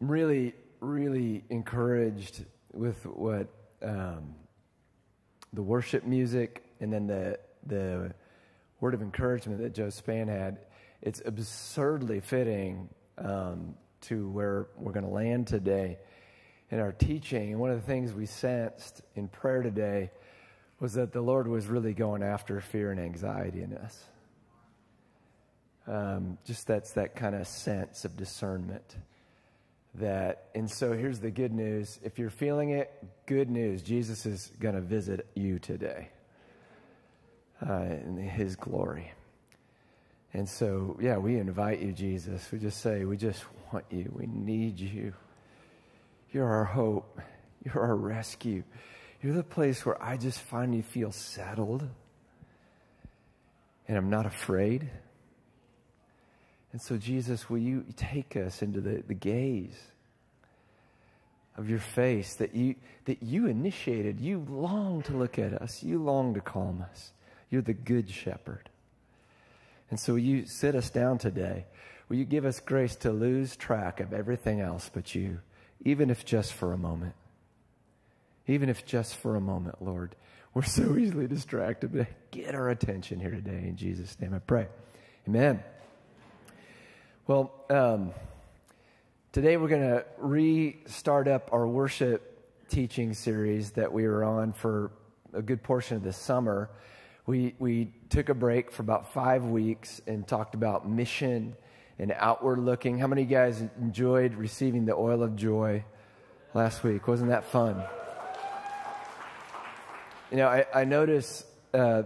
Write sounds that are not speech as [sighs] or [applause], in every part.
I'm really, really encouraged with what um, the worship music and then the the word of encouragement that Joe Span had. It's absurdly fitting um, to where we're going to land today in our teaching. And one of the things we sensed in prayer today was that the Lord was really going after fear and anxiety in us. Um, just that's that kind of sense of discernment. That, and so here's the good news. If you're feeling it, good news. Jesus is going to visit you today uh, in his glory. And so, yeah, we invite you, Jesus. We just say, we just want you. We need you. You're our hope. You're our rescue. You're the place where I just finally feel settled and I'm not afraid. And so, Jesus, will you take us into the, the gaze of your face that you, that you initiated? You long to look at us, you long to calm us. You're the good shepherd. And so, will you sit us down today? Will you give us grace to lose track of everything else but you, even if just for a moment? Even if just for a moment, Lord. We're so easily distracted, but get our attention here today. In Jesus' name I pray. Amen. Well, um, today we're going to restart up our worship teaching series that we were on for a good portion of the summer. We, we took a break for about five weeks and talked about mission and outward looking. How many of you guys enjoyed receiving the oil of joy last week? Wasn't that fun? You know, I, I notice, uh,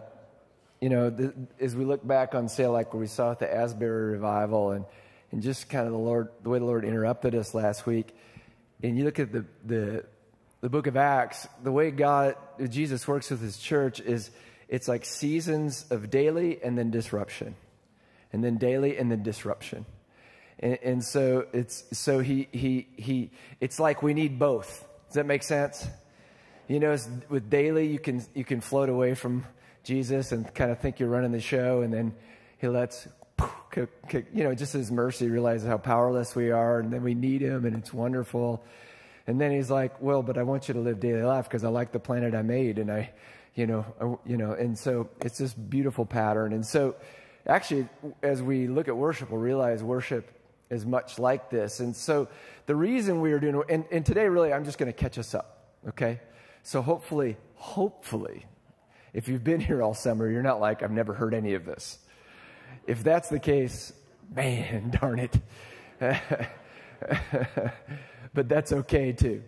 you know, the, as we look back on, say, like we saw at the Asbury revival and and just kind of the Lord, the way the Lord interrupted us last week. And you look at the, the, the book of Acts, the way God, Jesus works with his church is it's like seasons of daily and then disruption. And then daily and then disruption. And, and so it's, so he, he, he, it's like we need both. Does that make sense? You know, with daily, you can, you can float away from Jesus and kind of think you're running the show, and then he lets you know, just his mercy, realizes how powerless we are, and then we need him, and it's wonderful. And then he's like, well, but I want you to live daily life because I like the planet I made, and I, you know, I, you know, and so it's this beautiful pattern. And so, actually, as we look at worship, we'll realize worship is much like this. And so, the reason we are doing, and, and today, really, I'm just going to catch us up, okay? So, hopefully, hopefully, if you've been here all summer, you're not like, I've never heard any of this. If that's the case, man, [laughs] darn it. [laughs] but that's okay too.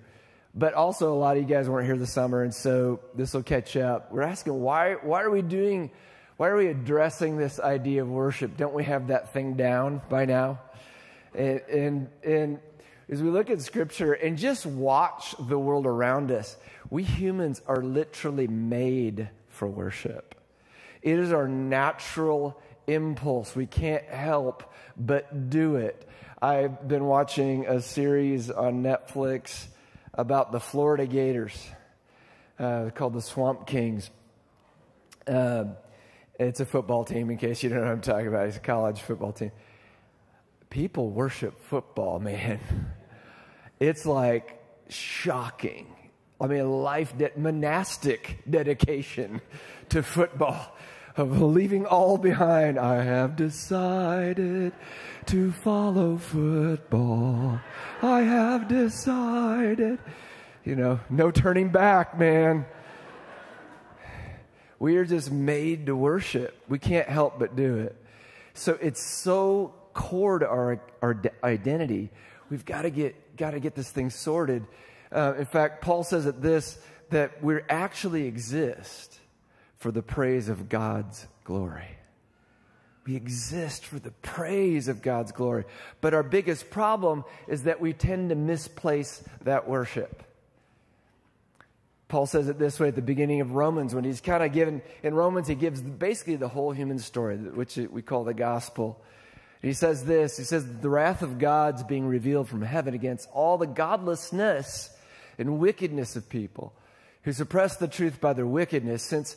But also, a lot of you guys weren't here this summer, and so this will catch up. We're asking why, why are we doing, why are we addressing this idea of worship? Don't we have that thing down by now? And, and, and as we look at scripture and just watch the world around us, we humans are literally made for worship. It is our natural impulse. We can't help but do it. I've been watching a series on Netflix about the Florida Gators uh, called the Swamp Kings. Uh, it's a football team, in case you don't know what I'm talking about. It's a college football team. People worship football, man. [laughs] It's like shocking. I mean, life de- monastic dedication to football of leaving all behind. I have decided to follow football. I have decided. You know, no turning back, man. We are just made to worship. We can't help but do it. So it's so core to our, our identity. We've got to get, got to get this thing sorted. Uh, in fact, Paul says at this that we actually exist for the praise of God's glory. We exist for the praise of God's glory. But our biggest problem is that we tend to misplace that worship. Paul says it this way at the beginning of Romans when he's kind of given, in Romans, he gives basically the whole human story, which we call the gospel. he says this He says, The wrath of God's being revealed from heaven against all the godlessness and wickedness of people who suppress the truth by their wickedness, since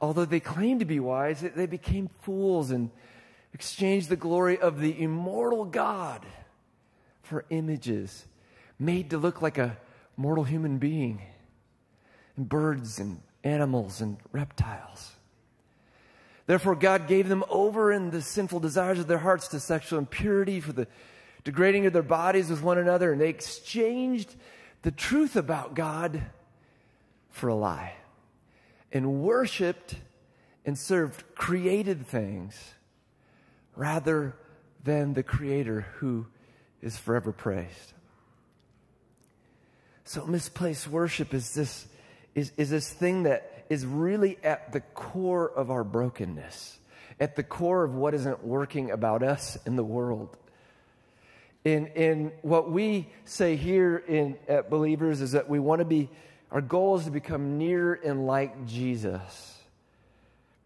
Although they claimed to be wise, they became fools and exchanged the glory of the immortal God for images made to look like a mortal human being, and birds and animals and reptiles. Therefore, God gave them over in the sinful desires of their hearts to sexual impurity, for the degrading of their bodies with one another, and they exchanged the truth about God for a lie and worshiped and served created things rather than the Creator who is forever praised. So, misplaced worship is this, is, is this thing that is really at the core of our brokenness, at the core of what isn't working about us in the world. In, in what we say here in, at Believers is that we want to be, our goal is to become near and like Jesus.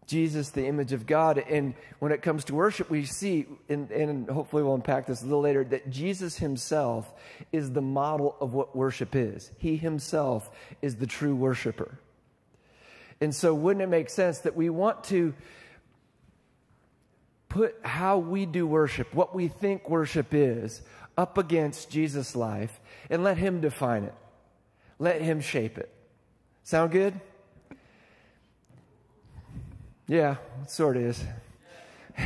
Jesus, the image of God. And when it comes to worship, we see, and, and, hopefully we'll unpack this a little later, that Jesus himself is the model of what worship is. He himself is the true worshiper. And so, wouldn't it make sense that we want to put how we do worship, what we think worship is, up against Jesus' life and let him define it? Let him shape it. Sound good? Yeah, it sort of is. [laughs]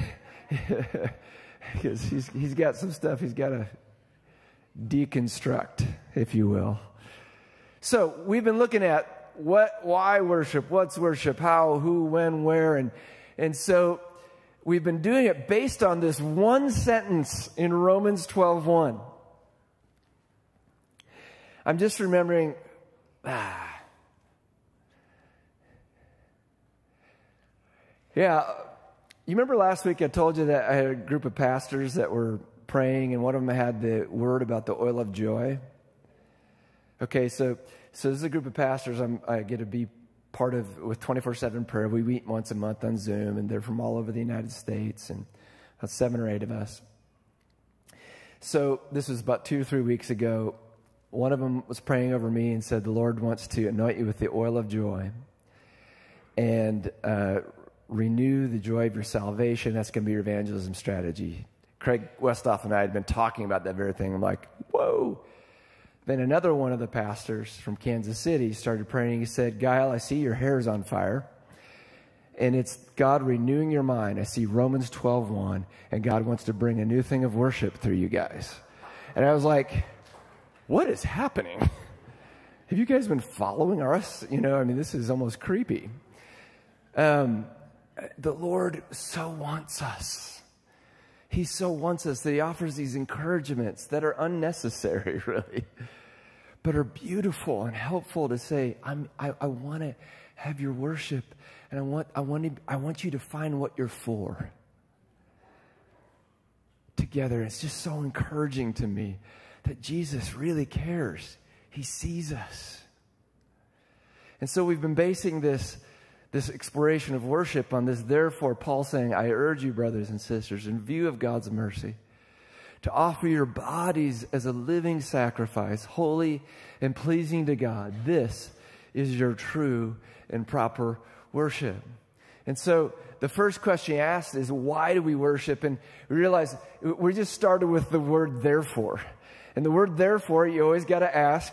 because he's, he's got some stuff he's got to deconstruct, if you will. So we've been looking at what, why worship, what's worship, how, who, when, where, and, and so we've been doing it based on this one sentence in Romans 12.1. I'm just remembering, ah, [sighs] Yeah. You remember last week I told you that I had a group of pastors that were praying, and one of them had the word about the oil of joy? Okay, so, so this is a group of pastors I'm, I get to be part of with 24 7 prayer. We meet once a month on Zoom, and they're from all over the United States, and about seven or eight of us. So this was about two or three weeks ago. One of them was praying over me and said, The Lord wants to anoint you with the oil of joy. And uh, renew the joy of your salvation. That's going to be your evangelism strategy. Craig Westoff and I had been talking about that very thing. I'm like, whoa. Then another one of the pastors from Kansas City started praying. He said, Gyle, I see your hair is on fire. And it's God renewing your mind. I see Romans 12 1, and God wants to bring a new thing of worship through you guys. And I was like, what is happening? [laughs] Have you guys been following us? You know, I mean, this is almost creepy. Um, the Lord so wants us. He so wants us that He offers these encouragements that are unnecessary, [laughs] really, but are beautiful and helpful to say, I'm, I, I want to have your worship, and I want, I, want to, I want you to find what you're for together. It's just so encouraging to me that Jesus really cares. He sees us. And so we've been basing this this exploration of worship on this. Therefore, Paul saying, I urge you, brothers and sisters, in view of God's mercy, to offer your bodies as a living sacrifice, holy and pleasing to God. This is your true and proper worship. And so the first question he asked is, why do we worship? And we realize we just started with the word therefore. And the word therefore, you always got to ask,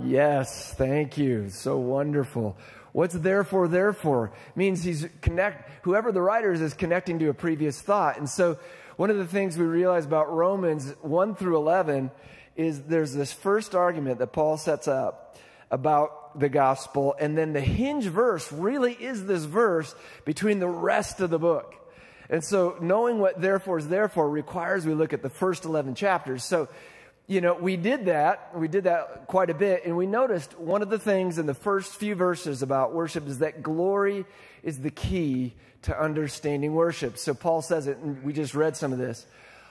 Yes, thank you. So wonderful. What's therefore, therefore? means he's connect, whoever the writer is, is connecting to a previous thought. And so one of the things we realize about Romans 1 through 11 is there's this first argument that Paul sets up about the gospel. And then the hinge verse really is this verse between the rest of the book. And so knowing what therefore is therefore requires we look at the first 11 chapters. So you know, we did that. We did that quite a bit. And we noticed one of the things in the first few verses about worship is that glory is the key to understanding worship. So Paul says it, and we just read some of this.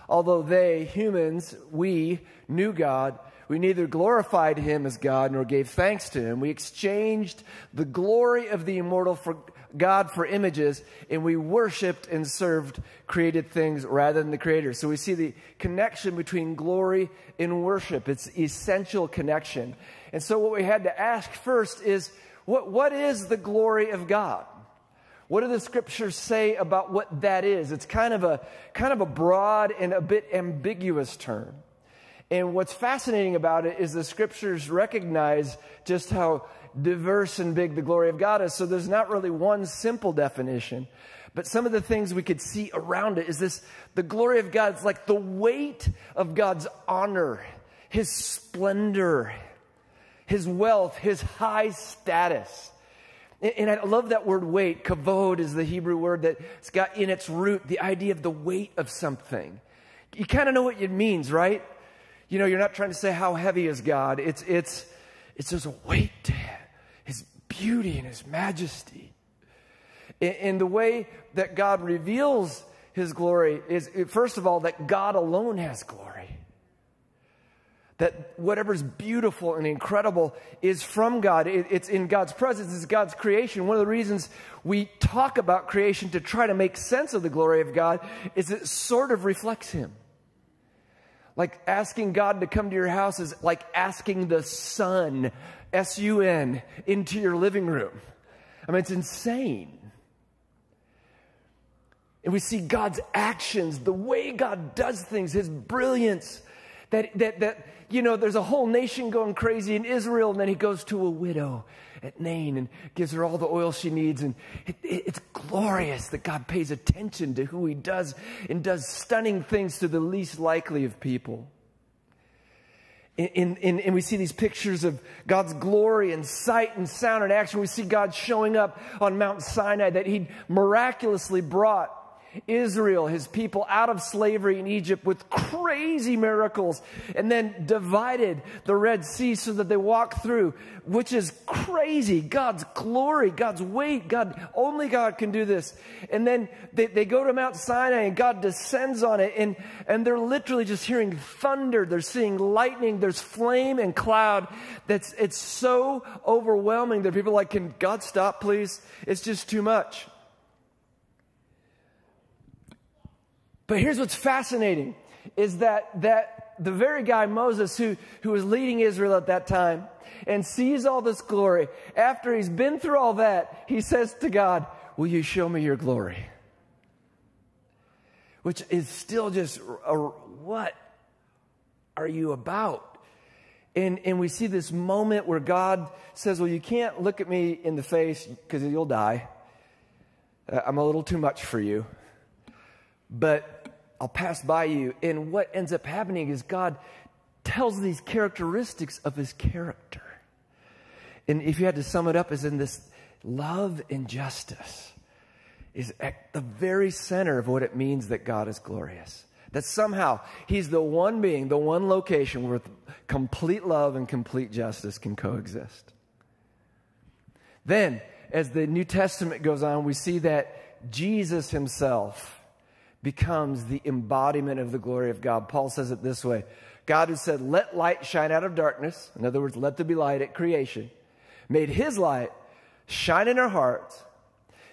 Although they, humans, we knew God, we neither glorified him as God nor gave thanks to him. We exchanged the glory of the immortal for God for images, and we worshiped and served created things rather than the creator. So we see the connection between glory and worship. It's essential connection. And so what we had to ask first is what, what is the glory of God? What do the scriptures say about what that is? It's kind of a kind of a broad and a bit ambiguous term. And what's fascinating about it is the scriptures recognize just how diverse and big the glory of God is. So there's not really one simple definition. But some of the things we could see around it is this the glory of God is like the weight of God's honor, his splendor, his wealth, his high status. And I love that word weight. Kavod is the Hebrew word that's got in its root the idea of the weight of something. You kind of know what it means, right? You know, you're not trying to say how heavy is God. It's, it's, it's there's a weight to him beauty and his majesty. In the way that God reveals his glory is, first of all, that God alone has glory. That whatever's beautiful and incredible is from God. It's in God's presence, it's God's creation. One of the reasons we talk about creation to try to make sense of the glory of God is it sort of reflects Him. Like asking God to come to your house is like asking the sun S U N, into your living room. I mean, it's insane. And we see God's actions, the way God does things, His brilliance. That, that, that, you know, there's a whole nation going crazy in Israel, and then He goes to a widow at Nain and gives her all the oil she needs. And it, it, it's glorious that God pays attention to who He does and does stunning things to the least likely of people. In, in, and we see these pictures of God's glory and sight and sound and action. We see God showing up on Mount Sinai that He miraculously brought Israel, his people, out of slavery in Egypt with crazy miracles, and then divided the Red Sea so that they walk through, which is crazy. God's glory, God's weight, God, only God can do this. And then they, they go to Mount Sinai and God descends on it, and, and they're literally just hearing thunder. They're seeing lightning. There's flame and cloud. That's, it's so overwhelming that people are like, can God stop, please? It's just too much. But here's what's fascinating is that, that the very guy, Moses, who, who was leading Israel at that time and sees all this glory, after he's been through all that, he says to God, Will you show me your glory? Which is still just, a, what are you about? And, and we see this moment where God says, Well, you can't look at me in the face because you'll die. Uh, I'm a little too much for you but I'll pass by you. And what ends up happening is God tells these characteristics of his character. And if you had to sum it up, is in this love and justice is at the very center of what it means that God is glorious. That somehow He's the one being, the one location where complete love and complete justice can coexist. Then, as the New Testament goes on, we see that Jesus Himself becomes the embodiment of the glory of God. Paul says it this way God who said, Let light shine out of darkness, in other words, let there be light at creation, made his light shine in our hearts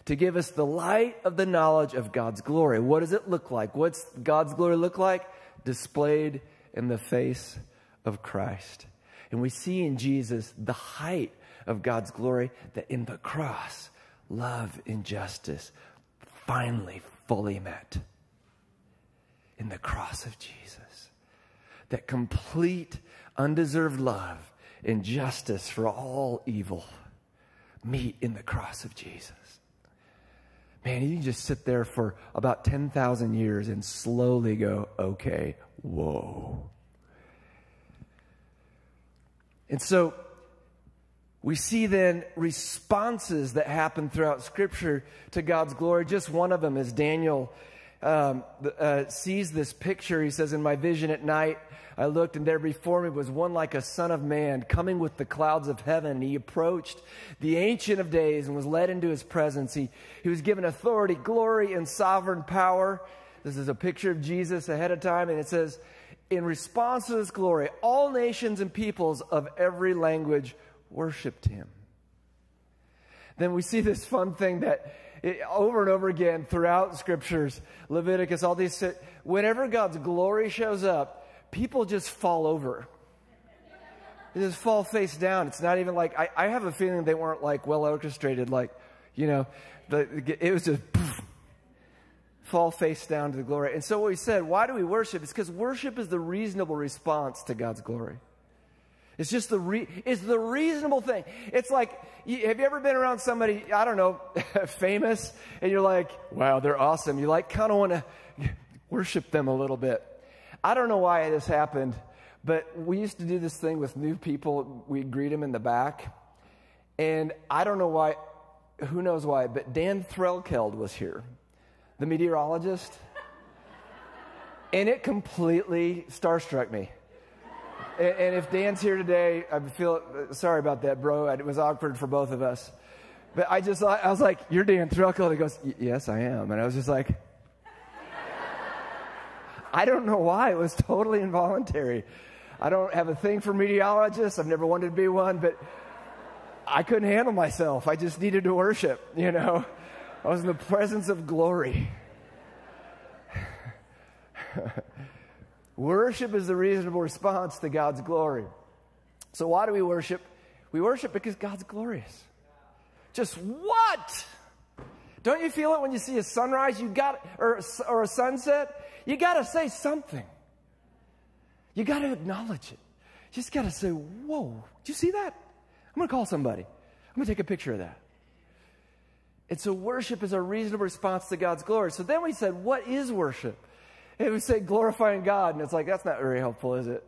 to give us the light of the knowledge of God's glory. What does it look like? What's God's glory look like? Displayed in the face of Christ. And we see in Jesus the height of God's glory that in the cross, love and justice finally fully met in the cross of Jesus. That complete, undeserved love and justice for all evil meet in the cross of Jesus. Man, you can just sit there for about 10,000 years and slowly go, okay, whoa. And so we see then responses that happen throughout Scripture to God's glory. Just one of them is Daniel um, uh, sees this picture. He says, In my vision at night, I looked, and there before me was one like a son of man coming with the clouds of heaven. He approached the Ancient of Days and was led into his presence. He, he was given authority, glory, and sovereign power. This is a picture of Jesus ahead of time, and it says, In response to this glory, all nations and peoples of every language worshiped him. Then we see this fun thing that it, over and over again throughout scriptures, Leviticus, all these, whenever God's glory shows up, people just fall over. They just fall face down. It's not even like, I, I have a feeling they weren't like well orchestrated, like, you know, the, it was just poof, fall face down to the glory. And so what we said, why do we worship? It's because worship is the reasonable response to God's glory. It's just the re- it's the reasonable thing. It's like, have you ever been around somebody I don't know, [laughs] famous, and you're like, wow, they're awesome. You like kind of want to worship them a little bit. I don't know why this happened, but we used to do this thing with new people. We'd greet them in the back. And I don't know why, who knows why, but Dan Threlkeld was here, the meteorologist. and it completely starstruck me. And, and if Dan's here today, I feel sorry about that, bro. It was awkward for both of us. But I just, I was like, You're Dan Threlkeld. He goes, Yes, I am. And I was just like, I don't know why. It was totally involuntary. I don't have a thing for meteorologists. I've never wanted to be one, but I couldn't handle myself. I just needed to worship, you know. I was in the presence of glory. [laughs] worship is the reasonable response to God's glory. So, why do we worship? We worship because God's glorious. Just what? Don't you feel it when you see a sunrise? You got or or a sunset? You got to say something. You got to acknowledge it. You just got to say, Whoa, did you see that? I'm going to call somebody. I'm going to take a picture of that. And so, worship is a reasonable response to God's glory. So then we said, What is worship? [laughs] And we say glorifying God, and it's like, That's not very helpful, is it?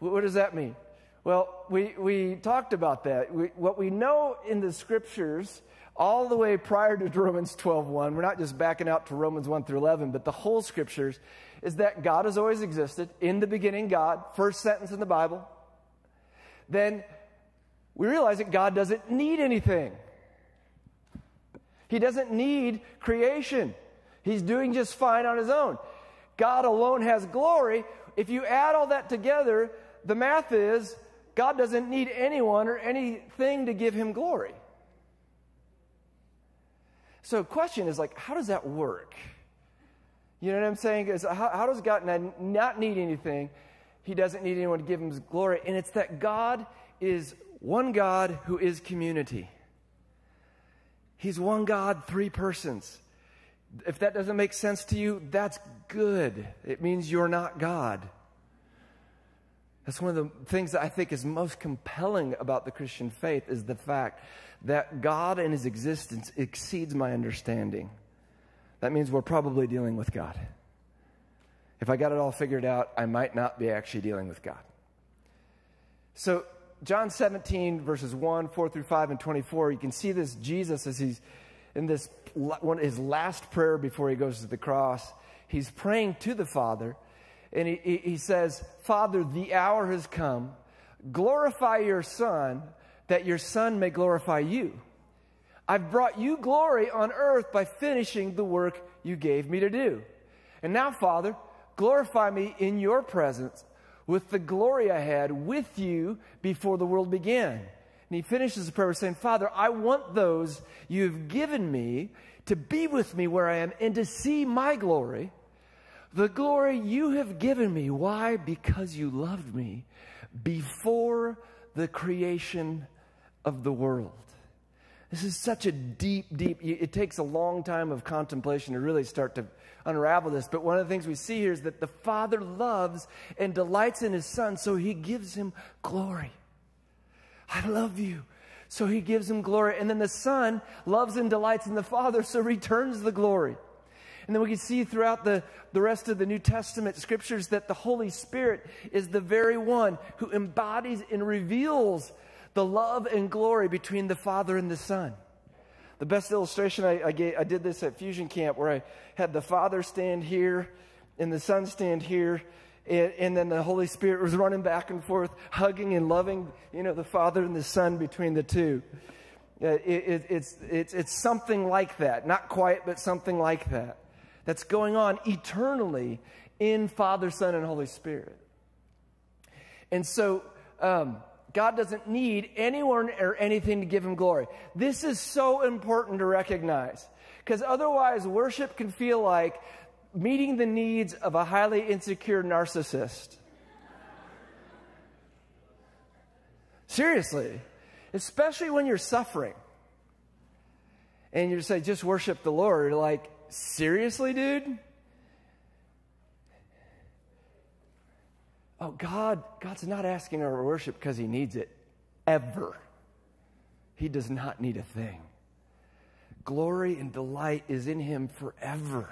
What does that mean? Well, we, we talked about that. We, what we know in the scriptures all the way prior to Romans 12:1. We're not just backing out to Romans 1 through 11, but the whole scriptures is that God has always existed. In the beginning, God, first sentence in the Bible. Then we realize that God doesn't need anything. He doesn't need creation. He's doing just fine on his own. God alone has glory. If you add all that together, the math is God doesn't need anyone or anything to give him glory. So, question is like, how does that work? You know what I'm saying? Is how, how does God not need anything? He doesn't need anyone to give him his glory. And it's that God is one God who is community. He's one God, three persons. If that doesn't make sense to you, that's good. It means you're not God. That's one of the things that I think is most compelling about the Christian faith is the fact that God and his existence exceeds my understanding. That means we're probably dealing with God. If I got it all figured out, I might not be actually dealing with God. So, John 17, verses 1, 4 through 5, and 24, you can see this Jesus as he's in this one his last prayer before he goes to the cross. He's praying to the Father, and he, he says, Father, the hour has come. Glorify your Son that your Son may glorify you. I've brought you glory on earth by finishing the work you gave me to do. And now, Father, glorify me in your presence with the glory I had with you before the world began. And he finishes the prayer saying, Father, I want those you've given me to be with me where I am and to see my glory, the glory you have given me. Why? Because you loved me before the creation of the world. This is such a deep, deep, it takes a long time of contemplation to really start to unravel this. But one of the things we see here is that the Father loves and delights in His Son, so He gives Him glory. I love you. So He gives Him glory. And then the Son loves and delights in the Father, so returns the glory. And then we can see throughout the, the rest of the New Testament scriptures that the Holy Spirit is the very one who embodies and reveals the love and glory between the Father and the Son. The best illustration I, I, gave, I did this at Fusion Camp where I had the Father stand here and the Son stand here, and, and, then the Holy Spirit was running back and forth, hugging and loving, you know, the Father and the Son between the two. Uh, it, it, it's, it's, it's something like that. Not quite, but something like that. That's going on eternally in Father, Son, and Holy Spirit. And so, um, God doesn't need anyone or anything to give him glory. This is so important to recognize because otherwise, worship can feel like meeting the needs of a highly insecure narcissist. Seriously, especially when you're suffering and you say, just worship the Lord. You're like, seriously, dude? Oh, God, God's not asking our worship because He needs it ever. He does not need a thing. Glory and delight is in Him forever.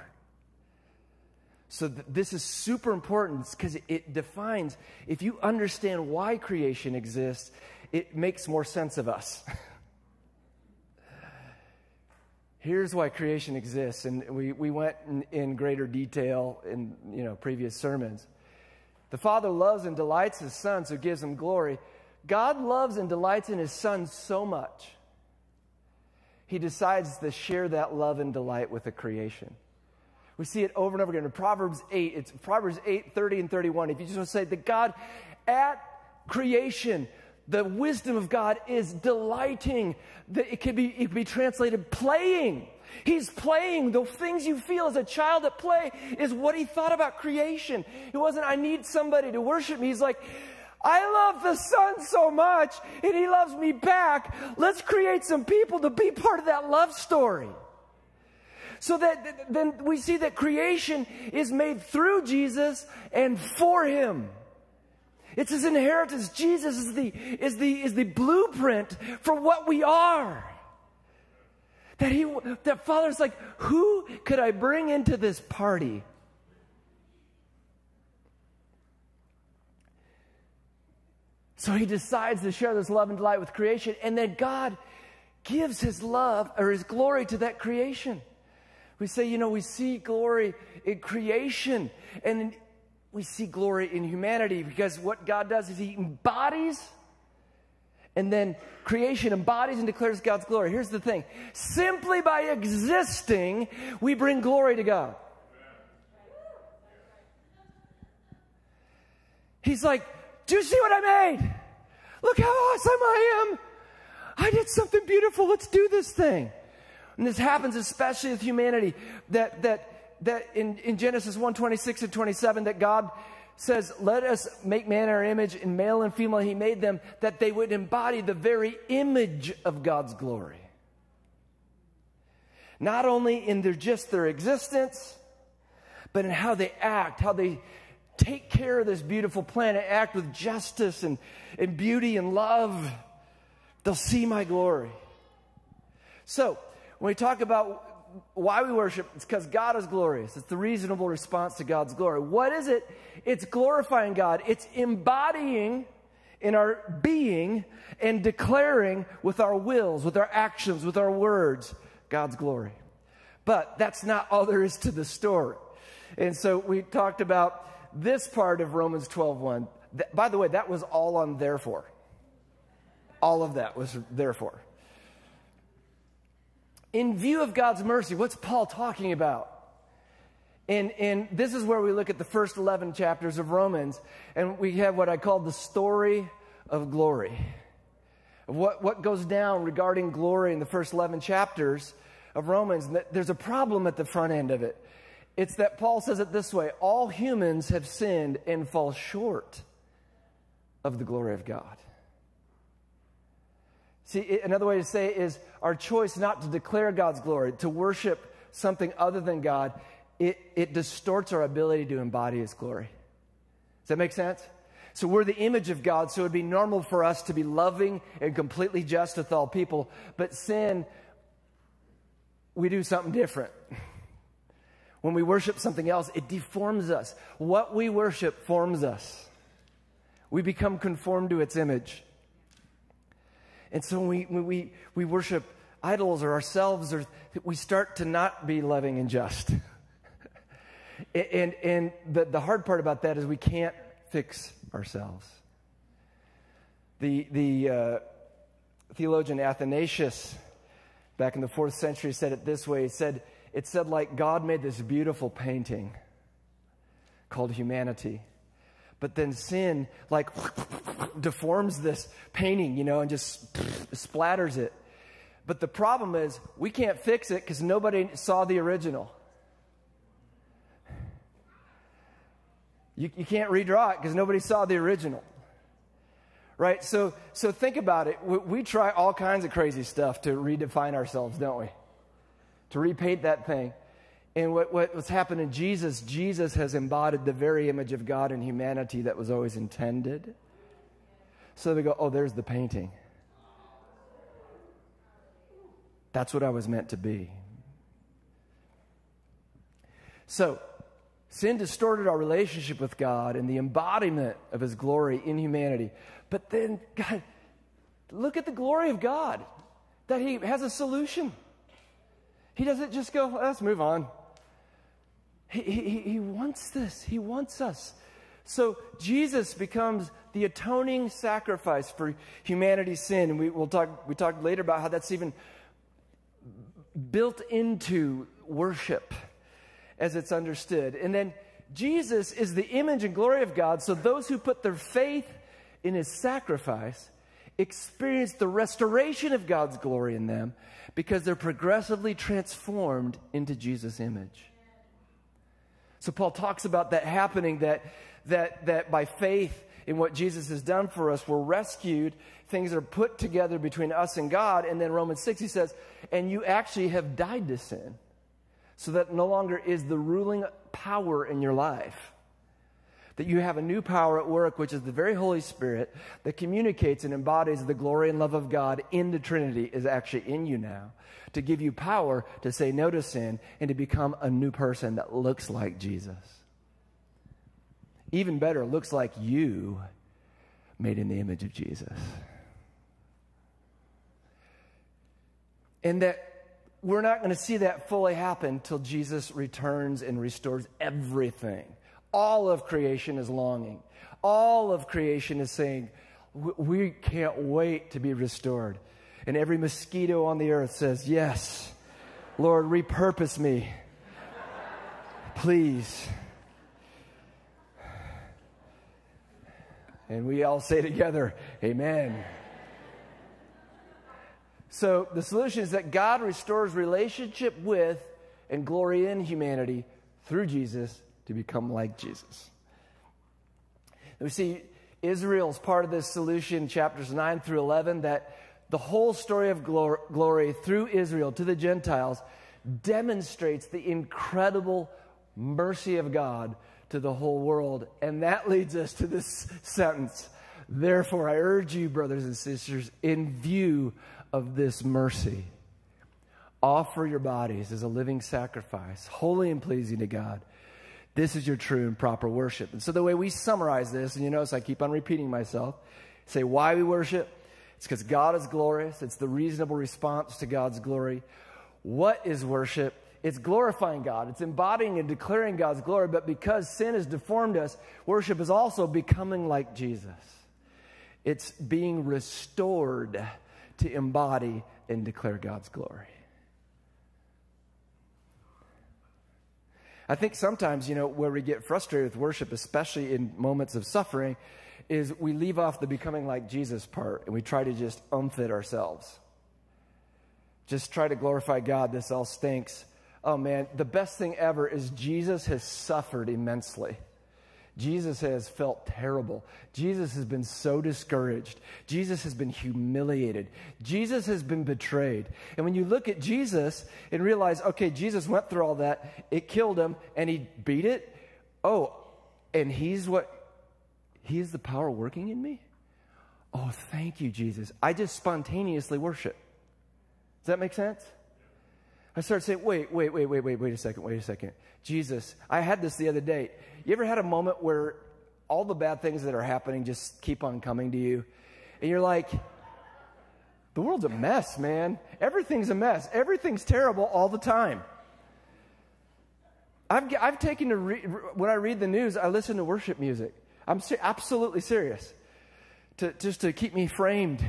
So, th- this is super important because it, it defines, if you understand why creation exists, it makes more sense of us. [laughs] Here's why creation exists, and we, we went in, in greater detail in you know, previous sermons. The Father loves and delights His Son, so gives Him glory. God loves and delights in His Son so much, He decides to share that love and delight with the creation. We see it over and over again in Proverbs 8. It's Proverbs 8, 30 and 31. If you just want to say that God at creation, the wisdom of God is delighting. That It could be, it could be translated playing. He's playing. The things you feel as a child at play is what he thought about creation. It wasn't, I need somebody to worship me. He's like, I love the Son so much, and he loves me back. Let's create some people to be part of that love story. So that then we see that creation is made through Jesus and for him. It's his inheritance. Jesus is the, is the, is the blueprint for what we are. That he, that Father's like, who could I bring into this party? So he decides to share this love and delight with creation, and then God gives his love or his glory to that creation. We say, you know, we see glory in creation, and we see glory in humanity because what God does is he embodies and then creation embodies and declares God's glory. Here's the thing simply by existing, we bring glory to God. He's like, Do you see what I made? Look how awesome I am. I did something beautiful. Let's do this thing. And this happens especially with humanity that, that, that in, in Genesis 1 26 and 27, that God says, Let us make man our image, and male and female he made them, that they would embody the very image of God's glory. Not only in their just their existence, but in how they act, how they take care of this beautiful planet, act with justice and, and beauty and love. They'll see my glory. So, when we talk about why we worship, it's because God is glorious. It's the reasonable response to God's glory. What is it? It's glorifying God. It's embodying in our being and declaring with our wills, with our actions, with our words, God's glory. But that's not all there is to the story. And so we talked about this part of Romans 12:1. By the way, that was all on therefore. All of that was therefore in view of God's mercy, what's Paul talking about? And, and this is where we look at the first 11 chapters of Romans, and we have what I call the story of glory. What, what goes down regarding glory in the first 11 chapters of Romans, and there's a problem at the front end of it. It's that Paul says it this way all humans have sinned and fall short of the glory of God. See, another way to say it is our choice not to declare God's glory, to worship something other than God, it, it distorts our ability to embody His glory. Does that make sense? So we're the image of God, so it'd be normal for us to be loving and completely just with all people. But sin, we do something different. [laughs] When we worship something else, it deforms us. What we worship forms us. We become conformed to its image. And so when we, we, we worship idols or ourselves, or we start to not be loving and just. [laughs] and and the, the hard part about that is we can't fix ourselves. The, the uh, theologian Athanasius, back in the fourth century, said it this way. He said, it said like God made this beautiful painting called humanity. But then sin, like, [laughs] deforms this painting, you know, and just [laughs] splatters it. But the problem is, we can't fix it because nobody saw the original. You, you can't redraw it because nobody saw the original. Right? So, so think about it. We, we try all kinds of crazy stuff to redefine ourselves, don't we? To repaint that thing. And what, what, what's happened in Jesus, Jesus has embodied the very image of God in humanity that was always intended. So they go, oh, there's the painting. That's what I was meant to be. So, sin distorted our relationship with God and the embodiment of His glory in humanity. But then, God, look at the glory of God that He has a solution. He doesn't just go, let's move on. He, he, wants this. He wants us. So Jesus becomes the atoning sacrifice for humanity's sin. And we, will talk, we talked later about how that's even built into worship as it's understood. And then Jesus is the image and glory of God. So those who put their faith in his sacrifice experience the restoration of God's glory in them because they're progressively transformed into Jesus' image. So Paul talks about that happening that that that by faith in what Jesus has done for us, we're rescued. Things are put together between us and God. And then Romans 6, he says, and you actually have died to sin. So that no longer is the ruling power in your life. That you have a new power at work, which is the very Holy Spirit that communicates and embodies the glory and love of God in the Trinity, is actually in you now to give you power to say no to sin and to become a new person that looks like Jesus. Even better, looks like you made in the image of Jesus. And that we're not going to see that fully happen till Jesus returns and restores everything. All of creation is longing. All of creation is saying, we can't wait to be restored. And every mosquito on the earth says, Yes, Lord, repurpose me. Please. And we all say together, Amen. So the solution is that God restores relationship with and glory in humanity through Jesus to become like Jesus. We see Israel's part of this solution, chapters 9 through 11, that the whole story of glory through Israel to the Gentiles demonstrates the incredible mercy of God to the whole world. And that leads us to this sentence. Therefore, I urge you, brothers and sisters, in view of this mercy, offer your bodies as a living sacrifice, holy and pleasing to God. This is your true and proper worship. And so, the way we summarize this, and you notice I keep on repeating myself, say why we worship it's because God is glorious. It's the reasonable response to God's glory. What is worship? It's glorifying God. It's embodying and declaring God's glory. But because sin has deformed us, worship is also becoming like Jesus. It's being restored to embody and declare God's glory. I think sometimes, you know, where we get frustrated with worship, especially in moments of suffering, is we leave off the becoming like Jesus part and we try to just unfit ourselves. Just try to glorify God. This all stinks. Oh man, the best thing ever is Jesus has suffered immensely. Jesus has felt terrible. Jesus has been so discouraged. Jesus has been humiliated. Jesus has been betrayed. And when you look at Jesus and realize, okay, Jesus went through all that, it killed him, and he beat it. Oh, and he's what he is the power working in me? Oh, thank you, Jesus. I just spontaneously worship. Does that make sense? I start saying, wait, wait, wait, wait, wait, wait a second, wait a second. Jesus, I had this the other day. You ever had a moment where all the bad things that are happening just keep on coming to you? And you're like, The world's a mess, man. Everything's a mess. Everything's terrible all the time. I've, I've taken to re- when I read the news, I listen to worship music. I'm ser- absolutely serious, to, just to keep me framed.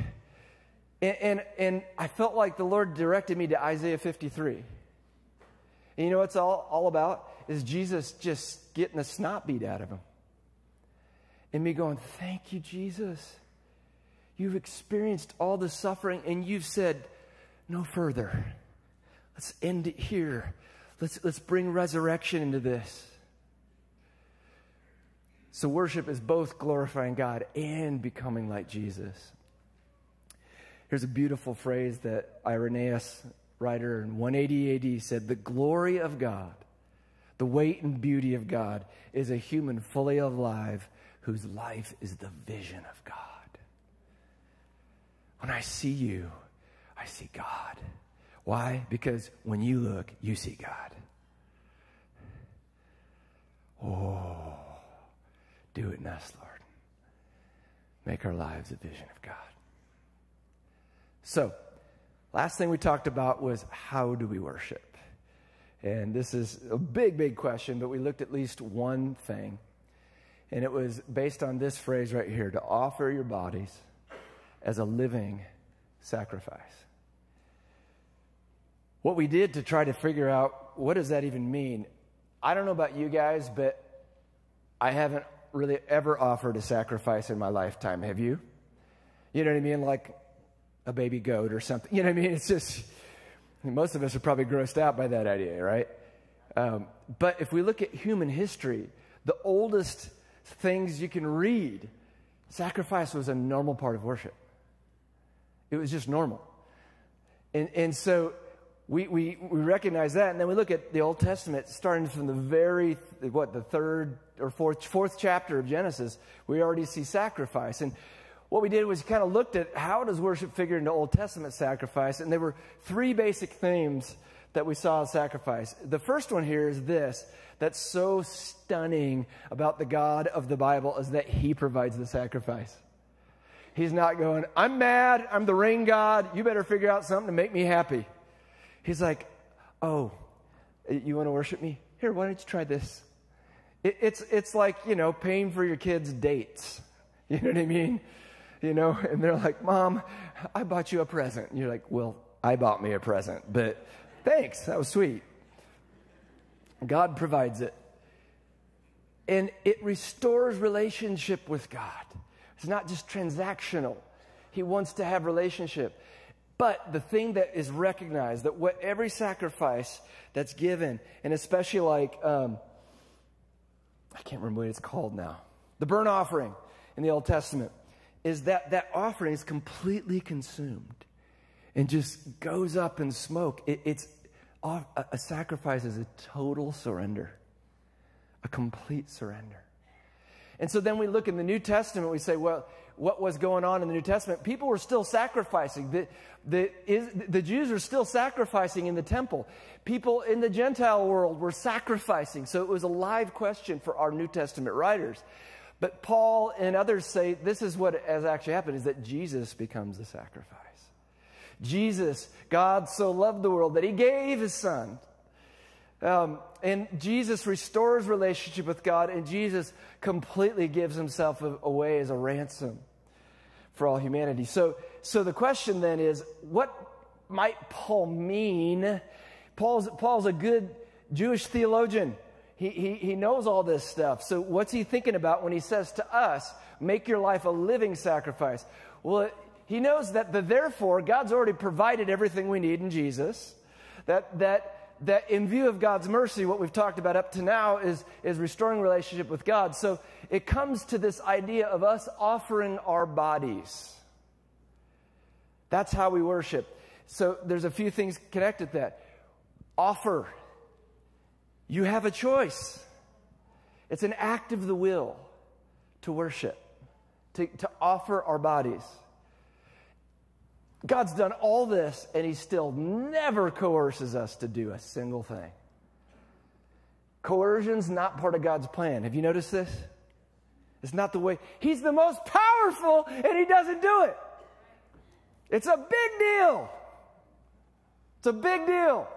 And, and, and I felt like the Lord directed me to Isaiah 53. And you know what it's all, all about? Is Jesus just getting the snot beat out of him. And me going, Thank you, Jesus. You've experienced all the suffering and you've said, No further. Let's end it here. Let's, let's bring resurrection into this. So, worship is both glorifying God and becoming like Jesus. Here's a beautiful phrase that Irenaeus, writer in 180 AD, said The glory of God, the weight and beauty of God, is a human fully alive whose life is the vision of God. When I see you, I see God. Why? Because when you look, you see God. Oh, do it in us, Lord. Make our lives a vision of God. So, last thing we talked about was how do we worship? And this is a big, big question, but we looked at least one thing. And it was based on this phrase right here to offer your bodies as a living sacrifice. What we did to try to figure out what does that even mean? I don't know about you guys, but I haven't really ever offered a sacrifice in my lifetime. Have you? You know what I mean? Like a baby goat or something. You know what I mean? It's just, most of us are probably grossed out by that idea, right? Um, but if we look at human history, the oldest things you can read, sacrifice was a normal part of worship. It was just normal. And, and so we, we, we recognize that. And then we look at the Old Testament, starting from the very, what, the third or fourth, fourth chapter of Genesis, we already see sacrifice. And what we did was kind of looked at how does worship figure into Old Testament sacrifice. And there were three basic themes that we saw in sacrifice. The first one here is this that's so stunning about the God of the Bible is that he provides the sacrifice. He's not going, I'm mad, I'm the rain God, you better figure out something to make me happy. He's like, Oh, you want to worship me? Here, why don't you try this? It, it's, it's like, you know, paying for your kids' dates. [laughs] You know what I mean? You know, [laughs] and they're like, Mom, I bought you a present. And you're like, Well, I bought me a present, but thanks, that was sweet. God provides it. And it restores relationship with God. It's not just transactional. He wants to have relationship. But the thing that is recognized that what every sacrifice that's given, and especially like, um, I can't remember what it's called now, the burnt offering in the Old Testament, is that that offering is completely consumed and just goes up in smoke. It, it's a, sacrifice is a total surrender, a complete surrender. And so then we look in the New Testament, we say, well, what was going on in the New Testament? People were still sacrificing. The, the, is, the Jews were still sacrificing in the temple. People in the Gentile world were sacrificing. So it was a live question for our New Testament writers. But Paul and others say this is what has actually happened is that Jesus becomes the sacrifice. Jesus, God so loved the world that he gave his son um, and Jesus restores relationship with God, and Jesus completely gives himself away as a ransom for all humanity. So, so the question then is what might Paul mean? Paul's, Paul's a good Jewish theologian. He, he, he knows all this stuff. So, what's he thinking about when he says to us, make your life a living sacrifice? Well, he knows that the therefore, God's already provided everything we need in Jesus. That, that that in view of God's mercy, what we've talked about up to now is, is restoring relationship with God. So it comes to this idea of us offering our bodies. That's how we worship. So there's a few things connected to that. Offer. You have a choice. It's an act of the will to worship, to, to offer our bodies. God's done all this, and He still never coerces us to do a single thing. Coercion's not part of God's plan. Have you noticed this? It's not the way. He's the most powerful, and He doesn't do it. It's a big deal. It's a big deal.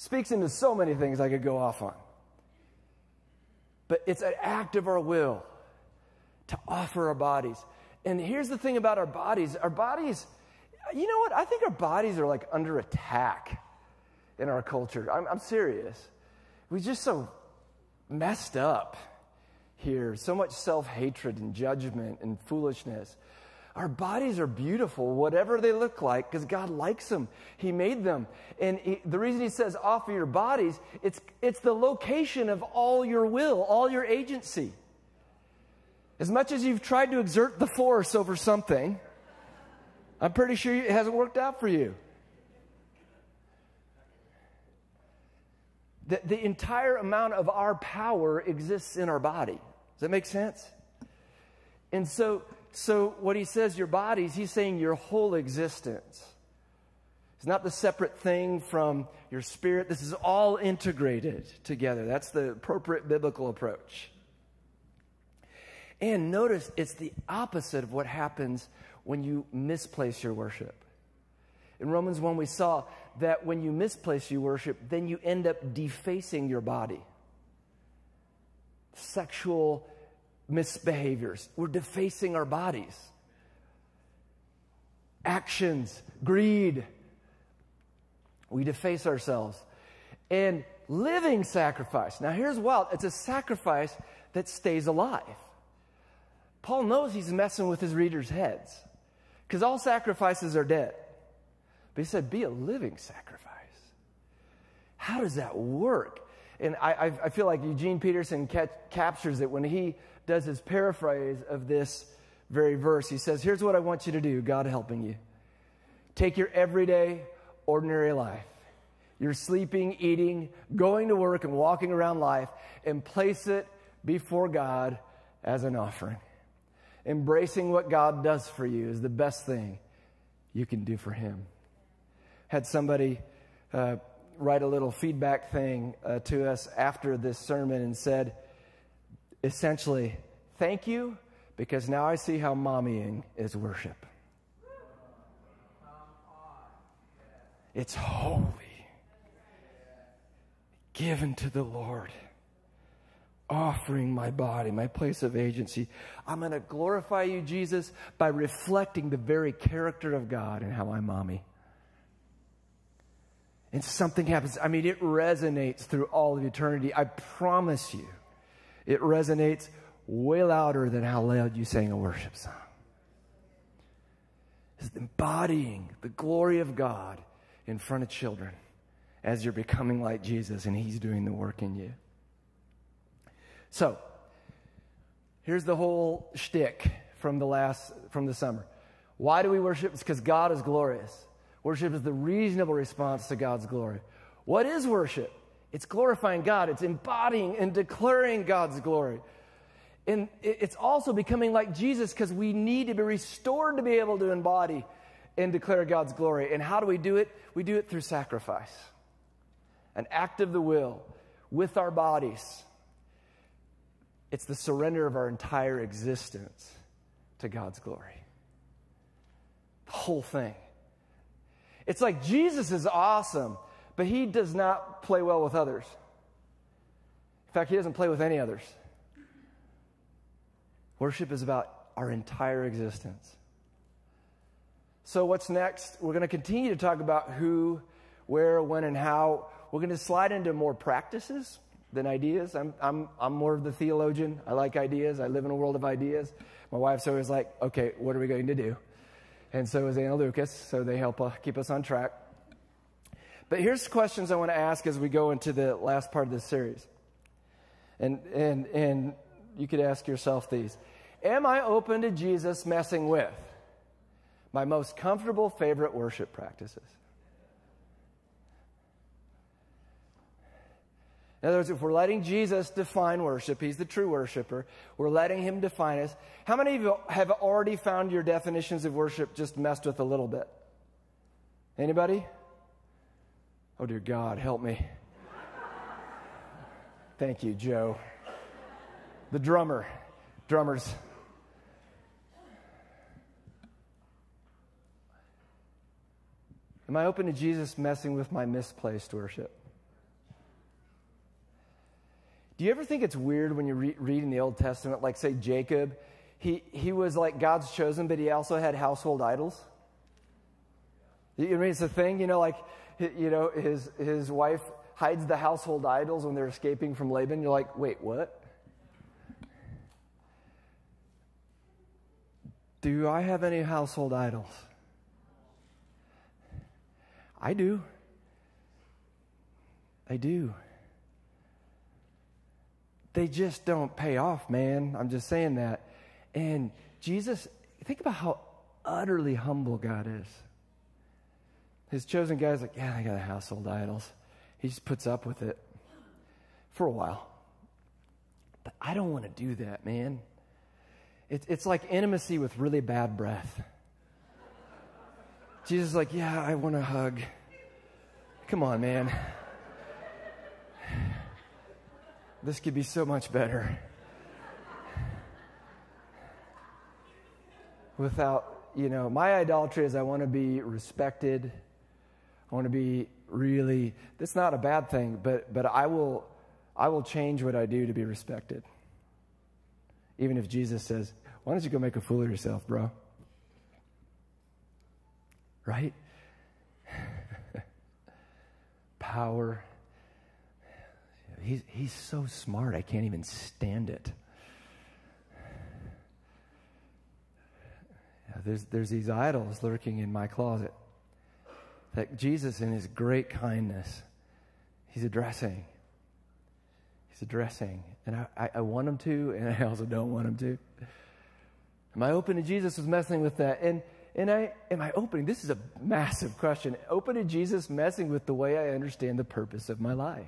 Speaks into so many things I could go off on. But it's an act of our will to offer our bodies. And here's the thing about our bodies our bodies, you know what? I think our bodies are like under attack in our culture. I'm, I'm serious. We're just so messed up here, so much self hatred and judgment and foolishness. Our bodies are beautiful, whatever they look like, because God likes them. He made them. And he, the reason He says offer your bodies, it's, it's the location of all your will, all your agency. As much as you've tried to exert the force over something, I'm pretty sure it hasn't worked out for you. The, the entire amount of our power exists in our body. Does that make sense? And so, so what he says, your bodies, he's saying your whole existence. It's not the separate thing from your spirit. This is all integrated together. That's the appropriate biblical approach. And notice it's the opposite of what happens when you misplace your worship. In Romans 1, we saw that when you misplace your worship, then you end up defacing your body. Sexual misbehaviors. We're defacing our bodies. Actions, greed. We deface ourselves. And living sacrifice. Now, here's wild it's a sacrifice that stays alive. Paul knows he's messing with his readers' heads because all sacrifices are dead. But he said, be a living sacrifice. How does that work? And I, I feel like Eugene Peterson captures it when he does his paraphrase of this very verse. He says, Here's what I want you to do, God helping you. Take your everyday, ordinary life, your sleeping, eating, going to work, and walking around life, and place it before God as an offering. Embracing what God does for you is the best thing you can do for Him. Had somebody uh, write a little feedback thing uh, to us after this sermon and said, essentially, thank you because now I see how mommying is worship. It's holy, given to the Lord offering my body, my place of agency. I'm going to glorify you, Jesus, by reflecting the very character of God and how I mommy. And something happens. I mean, it resonates through all of eternity. I promise you, it resonates way louder than how loud you sang a worship song. It's embodying the glory of God in front of children as you're becoming like Jesus and He's doing the work in you. So, here's the whole shtick from the last from the summer. Why do we worship? It's because God is glorious. Worship is the reasonable response to God's glory. What is worship? It's glorifying God. It's embodying and declaring God's glory. And it's also becoming like Jesus because we need to be restored to be able to embody and declare God's glory. And how do we do it? We do it through sacrifice, an act of the will with our bodies it's the surrender of our entire existence to God's glory. The whole thing. It's like Jesus is awesome, but he does not play well with others. In fact, he doesn't play with any others. Worship is about our entire existence. So, what's next? We're going to continue to talk about who, where, when, and how. We're going to slide into more practices than ideas. I'm, I'm, I'm more of the theologian. I like ideas. I live in a world of ideas. My wife's always like, okay, what are we going to do? And so is Anna Lucas, so they help uh, keep us on track. But here's questions I want to ask as we go into the last part of this series. And, and, and you could ask yourself these Am I open to Jesus messing with my most comfortable favorite worship practices? In other words, if we're letting Jesus define worship, he's the true worshiper, we're letting him define us. How many of you have already found your definitions of worship just messed with a little bit? Anybody? Oh, dear God, help me. Thank you, Joe. The drummer. Drummers. Am I open to Jesus messing with my misplaced worship? Do you ever think it's weird when you re- read in the Old Testament, like, say, Jacob? He, he was like God's chosen, but he also had household idols. You mean it's a thing, you know, like, you know, his, his wife hides the household idols when they're escaping from Laban. You're like, wait, what? Do I have any household idols? I do. I do. They just don't pay off, man. I'm just saying that. And Jesus, think about how utterly humble God is. His chosen guy's like, yeah, I got a household idols. He just puts up with it for a while. But I don't want to do that, man. It, it's like intimacy with really bad breath. [laughs] Jesus is like, yeah, I want to hug. Come on, man. [sighs] This could be so much better. [laughs] Without, you know, my idolatry is I want to be respected. I want to be really, that's not a bad thing, but, but I, will, I will change what I do to be respected. Even if Jesus says, why don't you go make a fool of yourself, bro? Right? [laughs] Power. He's, he's so smart, I can't even stand it. There's, there's these idols lurking in my closet that Jesus, in his great kindness, he's addressing. He's addressing. And I, I, I want him to, and I also don't want him to. Am I open to Jesus was messing with that? And and I am I opening? This is a massive question. Open to Jesus messing with the way I understand the purpose of my life.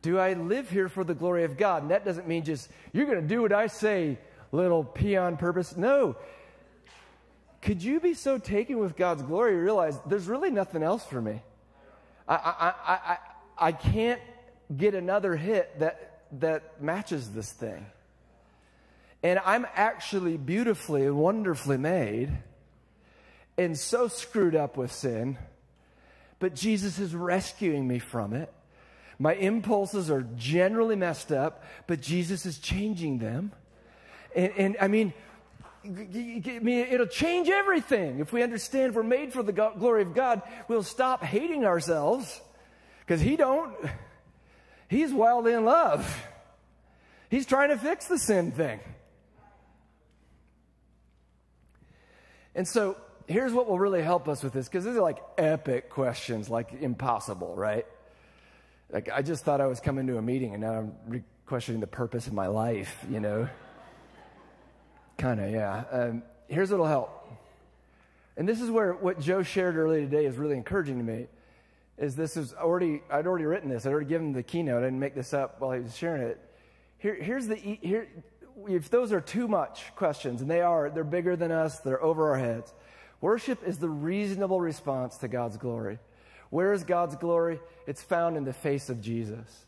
Do I live here for the glory of God? And that doesn't mean just you're going to do what I say, little peon purpose. No. Could you be so taken with God's glory you realize there's really nothing else for me? I, I, I, I, can't get another hit that, that matches this thing. And I'm actually beautifully and wonderfully made and so screwed up with sin, but Jesus is rescuing me from it. My impulses are generally messed up, but Jesus is changing them. And, and I mean, It'll change everything. If we understand we're made for the glory of God, we'll stop hating ourselves because He don't. He's wild in love. He's trying to fix the sin thing. And so here's what will really help us with this, because these are like epic questions, like impossible, right? Like I just thought I was coming to a meeting and now I'm re- questioning the purpose of my life, you know? Kind of, yeah. Um, here's what'll help. And this is where what Joe shared earlier today is really encouraging to me. Is this is already I'd already written this. I'd already given the keynote. I didn't make this up while he was sharing it. Here, here's the here if those are too much questions, and they are, they're bigger than us, they're over our heads. Worship is the reasonable response to God's glory. Where is God's glory? It's found in the face of Jesus.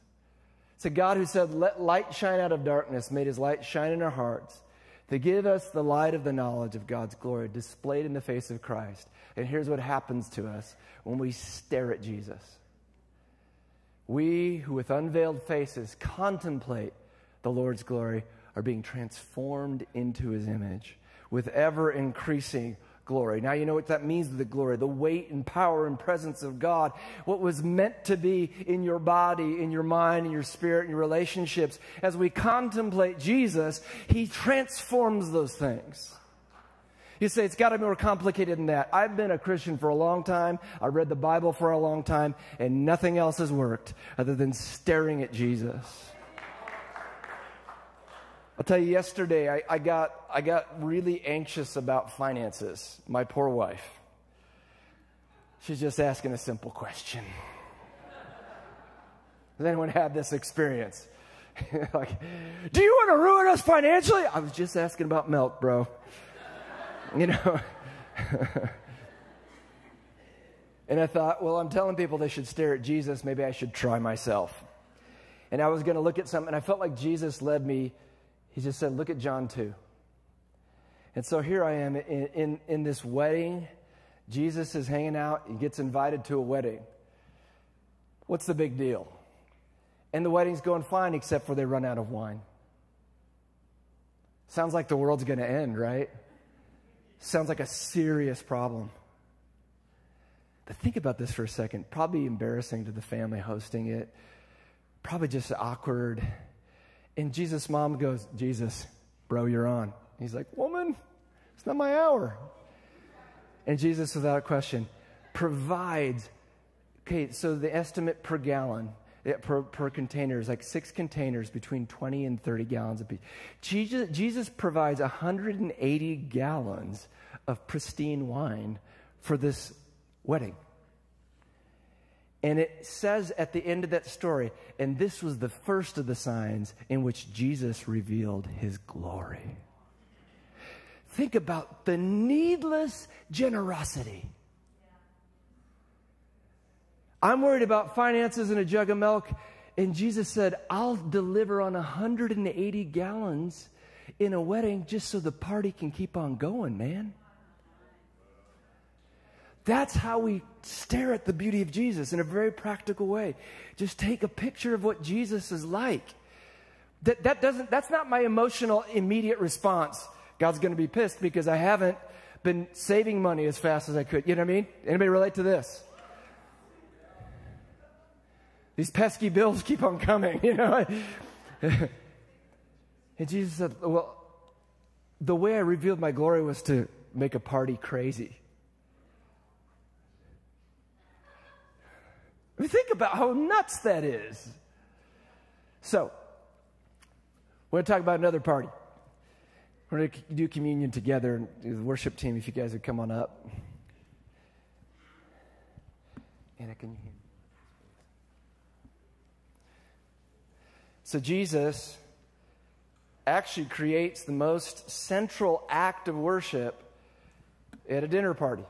It's a God who said, Let light shine out of darkness, made his light shine in our hearts to give us the light of the knowledge of God's glory displayed in the face of Christ. And here's what happens to us when we stare at Jesus. We who with unveiled faces contemplate the Lord's glory are being transformed into his image with ever increasing glory. Now, you know what that means the glory, the weight and power and presence of God. What was meant to be in your body, in your mind, in your spirit, in your relationships. As we contemplate Jesus, he transforms those things. You say it's got to be more complicated than that. I've been a Christian for a long time. I read the Bible for a long time, and nothing else has worked other than staring at Jesus. I'll tell you, yesterday I, I, got, I got really anxious about finances. My poor wife. She's just asking a simple question. Has anyone had this experience? [laughs] like, do you want to ruin us financially? I was just asking about milk, bro. you know? [laughs] and I thought, well, I'm telling people they should stare at Jesus. Maybe I should try myself. And I was going to look at something, and I felt like Jesus led me he just said, Look at John 2. And so here I am in, in, in this wedding Jesus is hanging out, he gets invited to a wedding. What's the big deal? And the wedding's going fine, except for they run out of wine. Sounds like the world's going to end, right? Sounds like a serious problem. But think about this for a second. Probably embarrassing to the family hosting it, probably just awkward. And Jesus' mom goes, Jesus, bro, you're on. He's like, Woman, it's not my hour. And Jesus, without question, provides. Okay, so the estimate per gallon, per, per container is like six containers between 20 and 30 gallons apiece. Jesus, Jesus provides 180 gallons of pristine wine for this wedding. And it says at the end of that story, and this was the first of the signs in which Jesus revealed his glory. Think about the needless generosity. I'm worried about finances and a jug of milk. And Jesus said, I'll deliver on 180 gallons in a wedding just so the party can keep on going, man. That's how we stare at the beauty of Jesus in a very practical way. Just take a picture of what Jesus is like. That, that doesn't, that's not my emotional immediate response. God's going to be pissed because I haven't been saving money as fast as I could. You know what I mean? Anybody relate to this? These pesky bills [laughs] keep on coming, you know? [laughs] and Jesus said, Well, the way I revealed my glory was to make a party crazy. I mean, think about how nuts that is. So, we're going to talk about another party. We're going to do communion together. The worship team, if you guys would come on up. Anna, can you hear me? So, Jesus actually creates the most central act of worship at a dinner party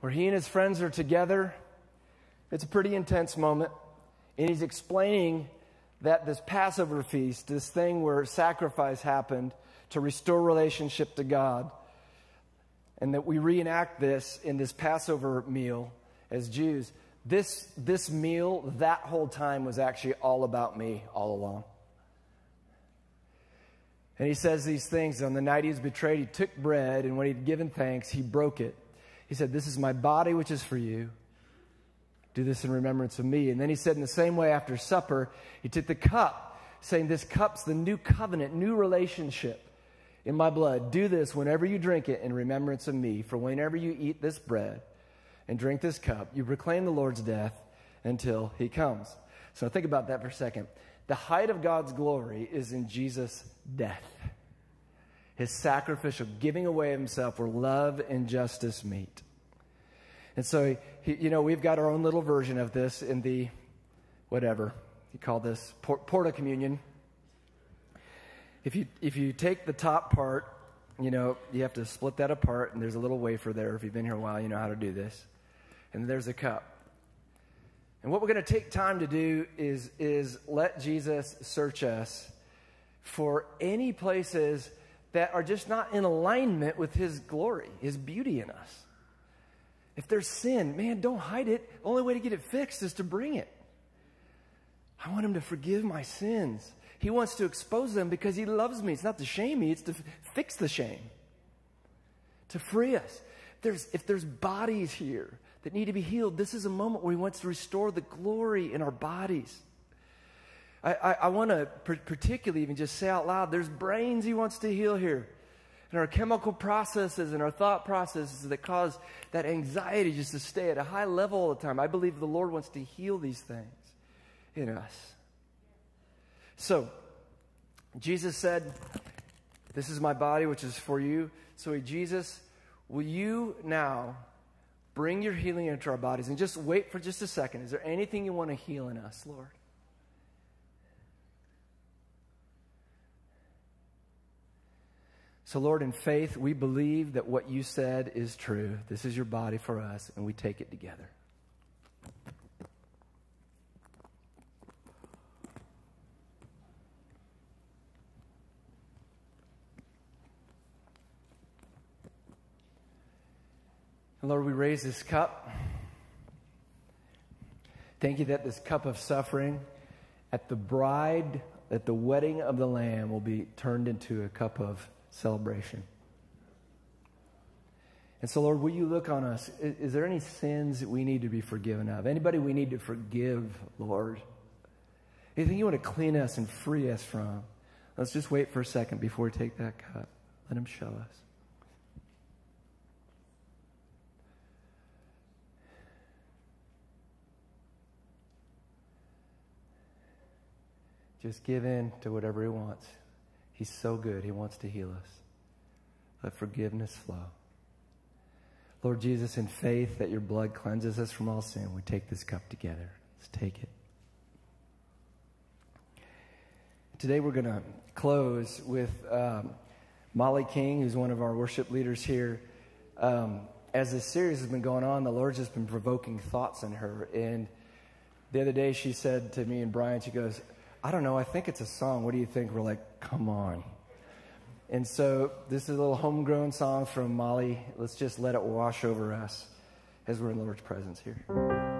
where he and his friends are together. It's a pretty intense moment. And he's explaining that this Passover feast, this thing where sacrifice happened to restore relationship to God, and that we reenact this in this Passover meal as Jews. This, this meal, that whole time, was actually all about me all along. And he says these things on the night he was betrayed, he took bread, and when he'd given thanks, he broke it. He said, This is my body, which is for you. Do this in remembrance of me. And then he said, in the same way, after supper, he took the cup, saying, This cup's the new covenant, new relationship in my blood. Do this whenever you drink it in remembrance of me. For whenever you eat this bread and drink this cup, you proclaim the Lord's death until he comes. So think about that for a second. The height of God's glory is in Jesus' death his sacrificial giving away of himself where love and justice meet. And so, he, you know, we've got our own little version of this in the, whatever, you call this port, Porta Communion. If you, if you take the top part, you know, you have to split that apart, and there's a little wafer there. If you've been here a while, you know how to do this. And there's a cup. And what we're going to take time to do is, is let Jesus search us for any places that are just not in alignment with His glory, His beauty in us. If there's sin, man, don't hide it. The only way to get it fixed is to bring it. I want Him to forgive my sins. He wants to expose them because He loves me. It's not to shame me, it's to fix the shame, to free us. There's, if there's bodies here that need to be healed, this is a moment where He wants to restore the glory in our bodies. I, I, I want to particularly even just say out loud there's brains he wants to heal here. And our chemical processes and our thought processes that cause that anxiety just to stay at a high level all the time. I believe the Lord wants to heal these things in us. So, Jesus said, This is my body, which is for you. So, Jesus, will you now bring your healing into our bodies? And just wait for just a second. Is there anything you want to heal in us, Lord? So, Lord, in faith, we believe that what you said is true. This is your body for us, and we take it together. And Lord, we raise this cup. Thank you that this cup of suffering at the bride, at the wedding of the Lamb, will be turned into a cup of celebration. And so, Lord, will you look on us? Is, is, there any sins that we need to be forgiven of? Anybody we need to forgive, Lord? Anything you want to clean us and free us from? Let's just wait for a second before we take that cup. Let Him show us. Just give in to whatever He wants. He's so good. He wants to heal us. Let forgiveness flow. Lord Jesus, in faith that your blood cleanses us from all sin, we take this cup together. Let's take it. Today we're going to close with um, Mollie King, who's one of our worship leaders here. Um, as this series has been going on, the Lord's just been provoking thoughts in her. And the other day she said to me and Brian, she goes, I don't know, I think it's a song. What do you think? We're like, come on. And so this is a little homegrown song from Mollie. Let's just let it wash over us as we're in the Lord's presence here.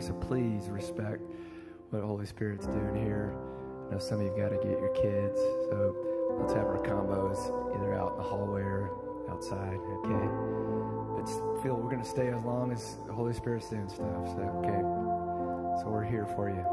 so please respect what Holy Spirit's doing here. I know some of you've got to get your kids, so let's have our combos either out in the hallway or outside, okay? But feel we're going to stay as long as the Holy Spirit's doing stuff, so okay? So we're here for you.